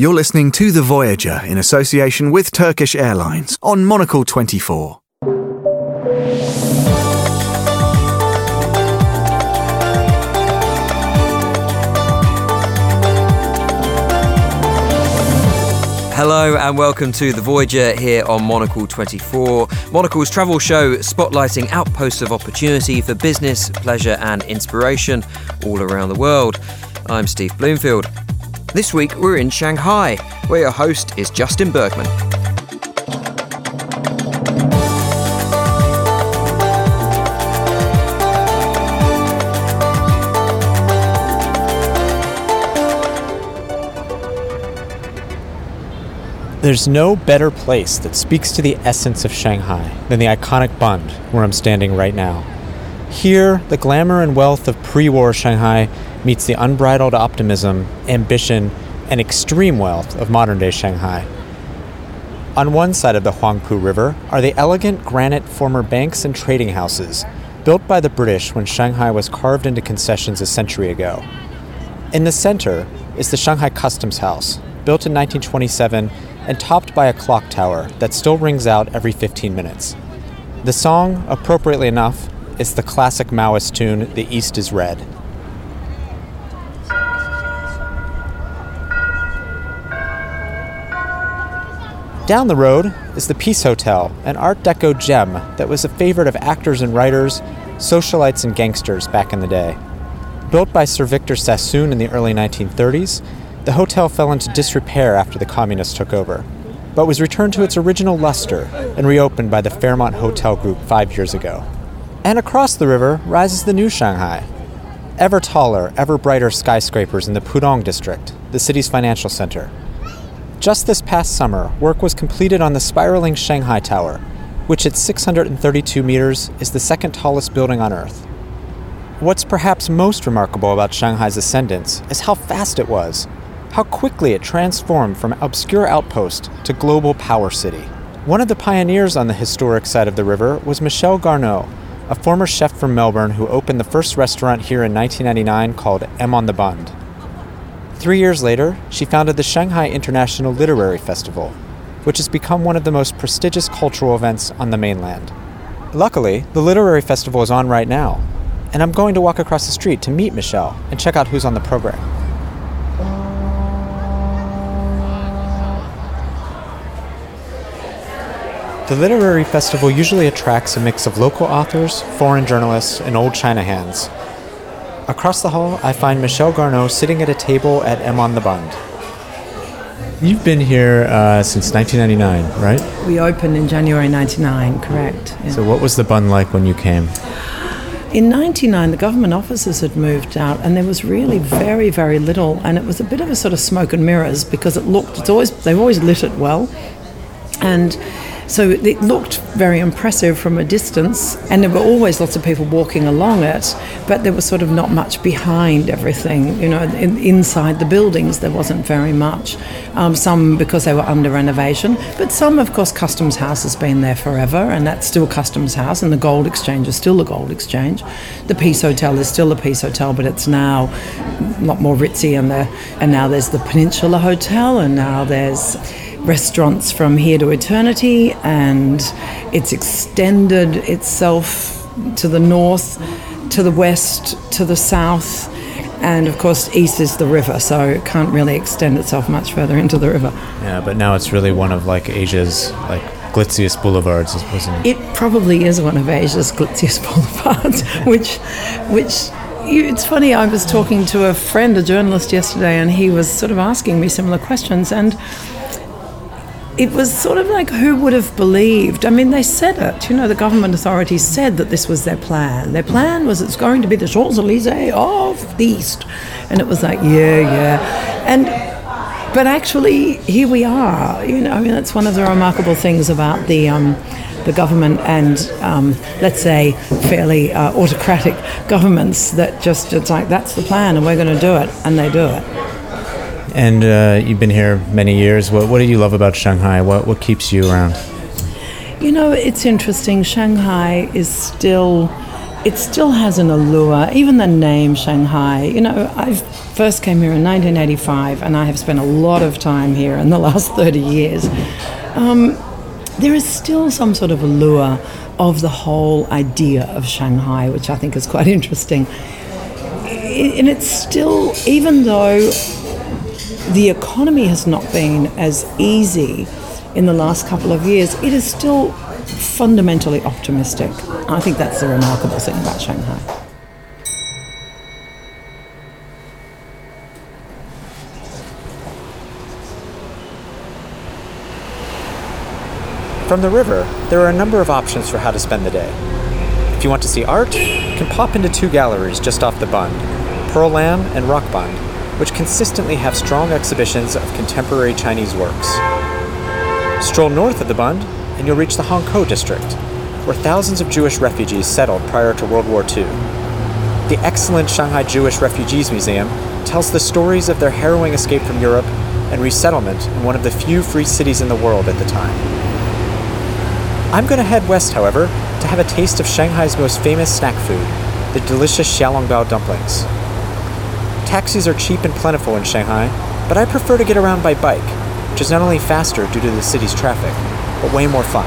You're listening to The Voyager in association with Turkish Airlines on Monocle 24. Hello and welcome to The Voyager here on Monocle 24, Monocle's travel show spotlighting outposts of opportunity for business, pleasure, and inspiration all around the world. I'm Steve Bloomfield. This week we're in Shanghai, where your host is Justin Bergman. There's no better place that speaks to the essence of Shanghai than the iconic Bund, where I'm standing right now. Here, the glamour and wealth of pre war Shanghai meets the unbridled optimism, ambition, and extreme wealth of modern day Shanghai. On one side of the Huangpu River are the elegant granite former banks and trading houses, built by the British when Shanghai was carved into concessions a century ago. In the center is the Shanghai Customs House, built in 1927 and topped by a clock tower that still rings out every 15 minutes. The song, appropriately enough, is the classic Maoist tune, The East is Red. Down the road is the Peace Hotel, an Art Deco gem that was a favorite of actors and writers, socialites and gangsters back in the day. Built by Sir Victor Sassoon in the early 1930s, the hotel fell into disrepair after the communists took over, but was returned to its original luster and reopened by the Fairmont Hotel Group five years ago. And across the river rises the new Shanghai. Ever taller, ever brighter skyscrapers in the Pudong district, the city's financial center. Just this past summer, work was completed on the spiraling Shanghai Tower, which at 632 meters is the second tallest building on Earth. What's perhaps most remarkable about Shanghai's ascendance is how fast it was how quickly it transformed from obscure outpost to global power city. One of the pioneers on the historic side of the river was Michelle Garnaut, a former chef from Melbourne who opened the first restaurant here in 1999 called M on the Bund. Three years later, she founded the Shanghai International Literary Festival, which has become one of the most prestigious cultural events on the mainland. Luckily, the Literary Festival is on right now, and I'm going to walk across the street to meet Michelle and check out who's on the program. The literary festival usually attracts a mix of local authors, foreign journalists, and old China hands. Across the hall, I find Michelle Garnaut sitting at a table at M on the Bund. You've been here uh, since 1999, right? We opened in January 99, correct. Yeah. So, what was the Bund like when you came? In 99, the government offices had moved out, and there was really very, very little, and it was a bit of a sort of smoke and mirrors because it looked, it's always, they've always lit it well. And so it looked very impressive from a distance, and there were always lots of people walking along it, but there was sort of not much behind everything. You know, in, inside the buildings, there wasn't very much. Um, some because they were under renovation, but some, of course, Customs House has been there forever, and that's still Customs House, and the Gold Exchange is still the Gold Exchange. The Peace Hotel is still the Peace Hotel, but it's now a lot more ritzy, and, and now there's the Peninsula Hotel, and now there's restaurants from here to eternity, and it's extended itself to the north, to the west, to the south, and of course, east is the river, so it can't really extend itself much further into the river. Yeah, but now it's really one of like Asia's like glitziest boulevards, isn't it? It probably is one of Asia's glitziest boulevards, which, which it's funny. I was talking to a friend, a journalist, yesterday, and he was sort of asking me similar questions, and it was sort of like who would have believed? I mean, they said it. You know, the government authorities said that this was their plan. Their plan was it's going to be the Champs Elysees of the East, and it was like, yeah, yeah, and. But actually, here we are. You know, I mean, that's one of the remarkable things about the um, the government and um, let's say fairly uh, autocratic governments that just it's like that's the plan and we're going to do it and they do it. And uh, you've been here many years. What, what do you love about Shanghai? What, what keeps you around? You know, it's interesting. Shanghai is still, it still has an allure. Even the name Shanghai, you know, I've first came here in 1985, and I have spent a lot of time here in the last 30 years. Um, there is still some sort of allure of the whole idea of Shanghai, which I think is quite interesting. And it's still, even though the economy has not been as easy in the last couple of years, it is still fundamentally optimistic. I think that's the remarkable thing about Shanghai. From the river, there are a number of options for how to spend the day. If you want to see art, you can pop into two galleries just off the Bund, Pearl Lam and Rock Bund, which consistently have strong exhibitions of contemporary Chinese works. Stroll north of the Bund, and you'll reach the Hongkou district, where thousands of Jewish refugees settled prior to World War II. The excellent Shanghai Jewish Refugees Museum tells the stories of their harrowing escape from Europe and resettlement in one of the few free cities in the world at the time. I'm going to head west, however, to have a taste of Shanghai's most famous snack food, the delicious xiaolongbao dumplings. Taxis are cheap and plentiful in Shanghai, but I prefer to get around by bike, which is not only faster due to the city's traffic, but way more fun.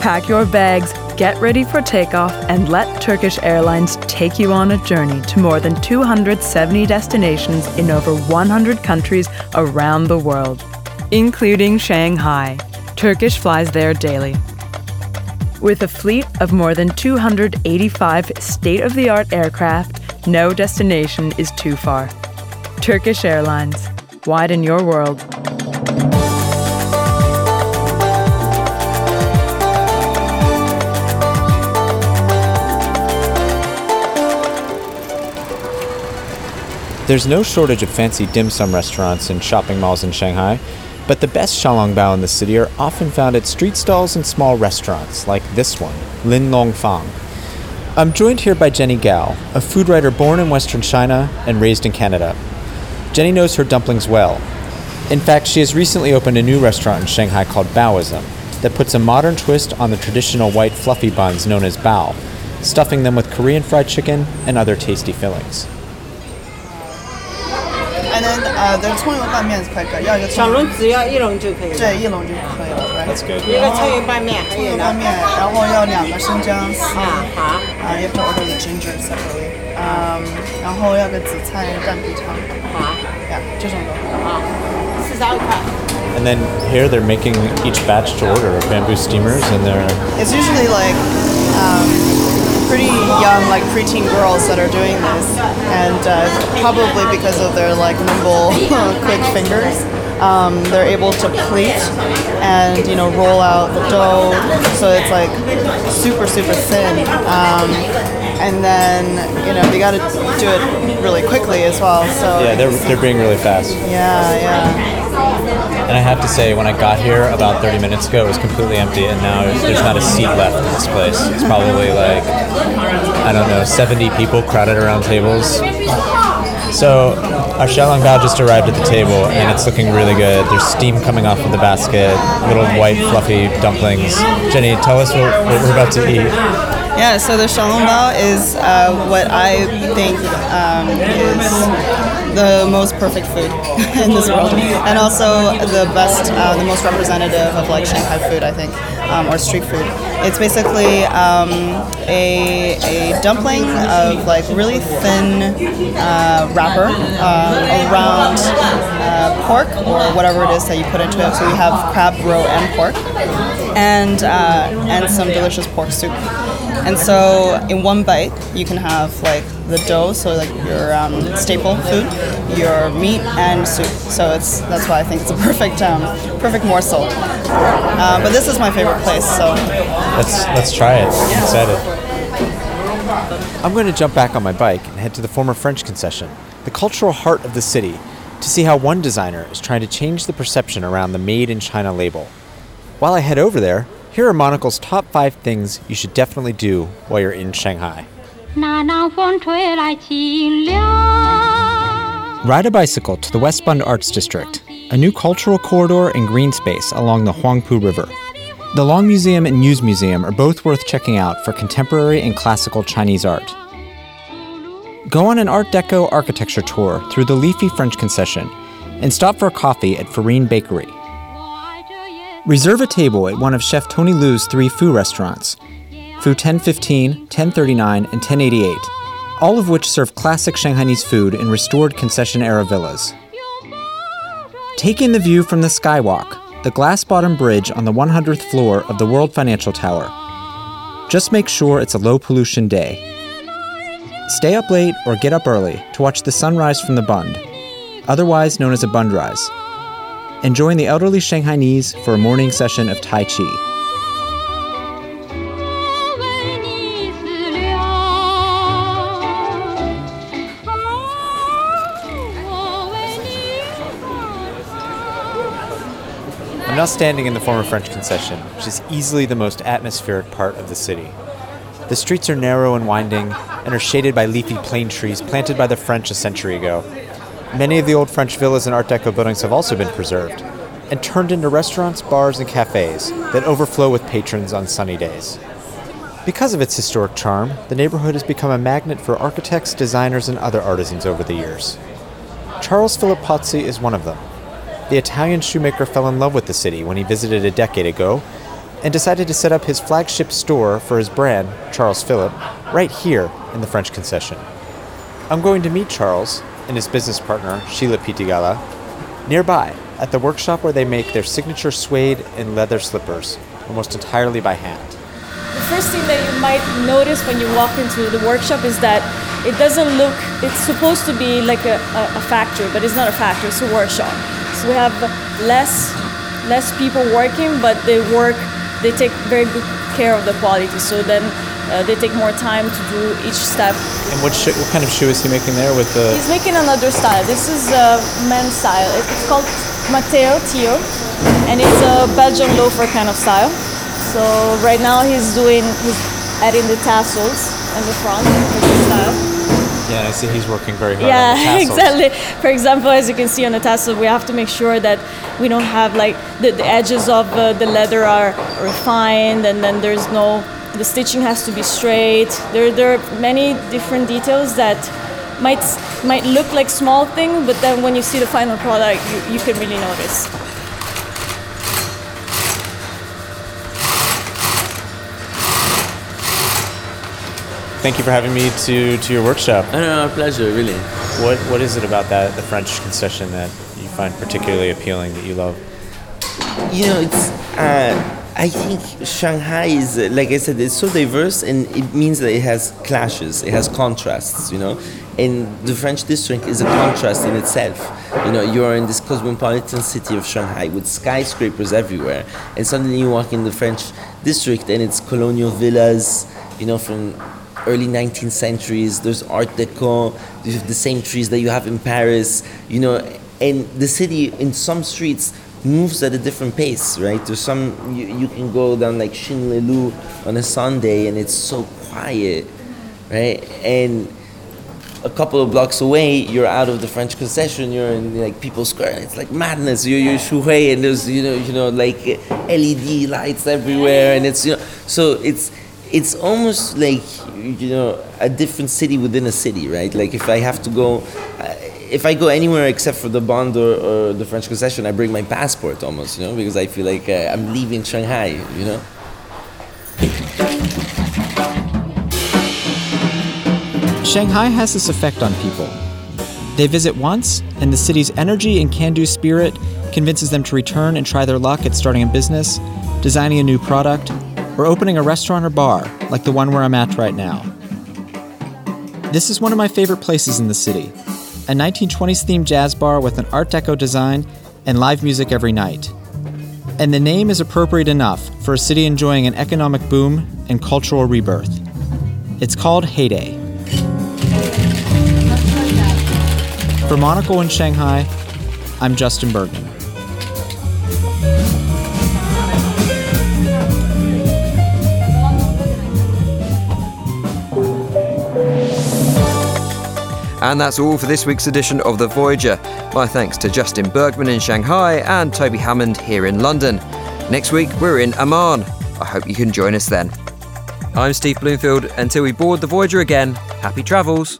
Pack your bags Get ready for takeoff and let Turkish Airlines take you on a journey to more than 270 destinations in over 100 countries around the world, including Shanghai. Turkish flies there daily. With a fleet of more than 285 state of the art aircraft, no destination is too far. Turkish Airlines. Widen your world. There's no shortage of fancy dim sum restaurants and shopping malls in Shanghai, but the best xiaolongbao in the city are often found at street stalls and small restaurants, like this one, Lin Long Fang. I'm joined here by Jenny Gao, a food writer born in Western China and raised in Canada. Jenny knows her dumplings well. In fact, she has recently opened a new restaurant in Shanghai called Baoism that puts a modern twist on the traditional white fluffy buns known as bao, stuffing them with Korean fried chicken and other tasty fillings. And then uh, the 葱油拌面 is quite good. 要一个小笼只要一笼就可以了。对，一笼就可以了。Right. That's good. 一个葱油拌面，还葱有呢油拌面，然后要两个生姜丝。啊好，啊，you have to order the ginger separately. Um, 然后要个紫菜蛋皮汤。好，呀，这种的。好，四十二块。 And then here they're making each batch to order of bamboo steamers, and they're It's usually like um, pretty young, like preteen girls that are doing this, and uh, probably because of their like nimble, quick fingers, um, they're able to pleat and you know roll out the dough, so it's like super super thin. Um, and then you know they got to do it really quickly as well. So yeah, they're they're being really fast. yeah, yeah. And I have to say, when I got here about 30 minutes ago, it was completely empty, and now there's not a seat left in this place. It's probably like I don't know, 70 people crowded around tables. So our xiaolong bao just arrived at the table, and it's looking really good. There's steam coming off of the basket, little white fluffy dumplings. Jenny, tell us what, what we're about to eat. Yeah, so the xiaolongbao is uh, what I think um, is the most perfect food in this world, and also the best, uh, the most representative of like Shanghai food, I think, um, or street food. It's basically um, a, a dumpling of like really thin uh, wrapper uh, around uh, pork or whatever it is that you put into it. So we have crab, roe, and pork, and uh, and some delicious pork soup. And so in one bite, you can have like the dough, so like your um, staple food, your meat, and soup. So it's that's why I think it's a perfect um, perfect morsel. Uh, but this is my favorite place. So Let's let's try it. I'm excited. I'm going to jump back on my bike and head to the former French concession, the cultural heart of the city, to see how one designer is trying to change the perception around the Made in China label. While I head over there, here are Monocle's top five things you should definitely do while you're in Shanghai. Ride a bicycle to the West Bund Arts District, a new cultural corridor and green space along the Huangpu River. The Long Museum and Yuz Museum are both worth checking out for contemporary and classical Chinese art. Go on an Art Deco architecture tour through the leafy French concession and stop for a coffee at Farine Bakery, Reserve a table at one of Chef Tony Lu's three Fu restaurants Fu 1015, 1039, and 1088, all of which serve classic Shanghainese food in restored concession era villas. Take in the view from the Skywalk, the glass bottom bridge on the 100th floor of the World Financial Tower. Just make sure it's a low pollution day. Stay up late or get up early to watch the sunrise from the Bund, otherwise known as a Bund rise and join the elderly Shanghainese for a morning session of Tai Chi. I'm now standing in the former French concession, which is easily the most atmospheric part of the city. The streets are narrow and winding and are shaded by leafy plane trees planted by the French a century ago Many of the old French villas and Art Deco buildings have also been preserved and turned into restaurants, bars, and cafes that overflow with patrons on sunny days. Because of its historic charm, the neighborhood has become a magnet for architects, designers, and other artisans over the years. Charles Philip Pozzi is one of them. The Italian shoemaker fell in love with the city when he visited a decade ago and decided to set up his flagship store for his brand, Charles Philip, right here in the French concession. I'm going to meet Charles and his business partner, Sheila Pitigala, nearby at the workshop where they make their signature suede and leather slippers, almost entirely by hand. The first thing that you might notice when you walk into the workshop is that it doesn't look, it's supposed to be like a, a, a factory, but it's not a factory, it's a workshop. So we have less, less people working, but they work, they take very good care of the quality. So then uh, they take more time to do each step. And what, sh- what kind of shoe is he making there with the. He's making another style. This is a men's style. It's called Matteo Tio, and it's a Belgian loafer kind of style. So right now he's doing, he's adding the tassels in the front with this style. Yeah, I see he's working very hard on the Yeah, exactly. For example, as you can see on the tassel, we have to make sure that we don't have like the, the edges of uh, the leather are refined, and then there's no the stitching has to be straight. There, there are many different details that might might look like small thing, but then when you see the final product, you, you can really notice. Thank you for having me to, to your workshop. No, no, no, pleasure, really. What what is it about that the French concession that you find particularly appealing that you love? You know, it's. Uh, I think Shanghai is, like I said, it's so diverse, and it means that it has clashes, it has contrasts. You know, and the French district is a contrast in itself. You know, you are in this cosmopolitan city of Shanghai with skyscrapers everywhere, and suddenly you walk in the French district, and it's colonial villas. You know, from early 19th centuries. There's Art Deco. You have the same trees that you have in Paris. You know, and the city in some streets moves at a different pace, right? There's some you, you can go down like Xinle Lu on a Sunday and it's so quiet, right? And a couple of blocks away, you're out of the French concession. You're in like People's Square, and it's like madness. You're you're Xuhui, and there's you know you know like LED lights everywhere, and it's you know so it's it's almost like you know a different city within a city, right? Like if I have to go, if I go anywhere except for the Bond or, or the French concession, I bring my passport almost, you know, because I feel like uh, I'm leaving Shanghai, you know. Shanghai has this effect on people. They visit once, and the city's energy and can do spirit convinces them to return and try their luck at starting a business, designing a new product, or opening a restaurant or bar, like the one where I'm at right now. This is one of my favorite places in the city a 1920s themed jazz bar with an Art Deco design and live music every night. And the name is appropriate enough for a city enjoying an economic boom and cultural rebirth. It's called Heyday. For Monocle in Shanghai, I'm Justin Bergman. And that's all for this week's edition of The Voyager. My thanks to Justin Bergman in Shanghai and Toby Hammond here in London. Next week, we're in Amman. I hope you can join us then. I'm Steve Bloomfield. Until we board the Voyager again, happy travels.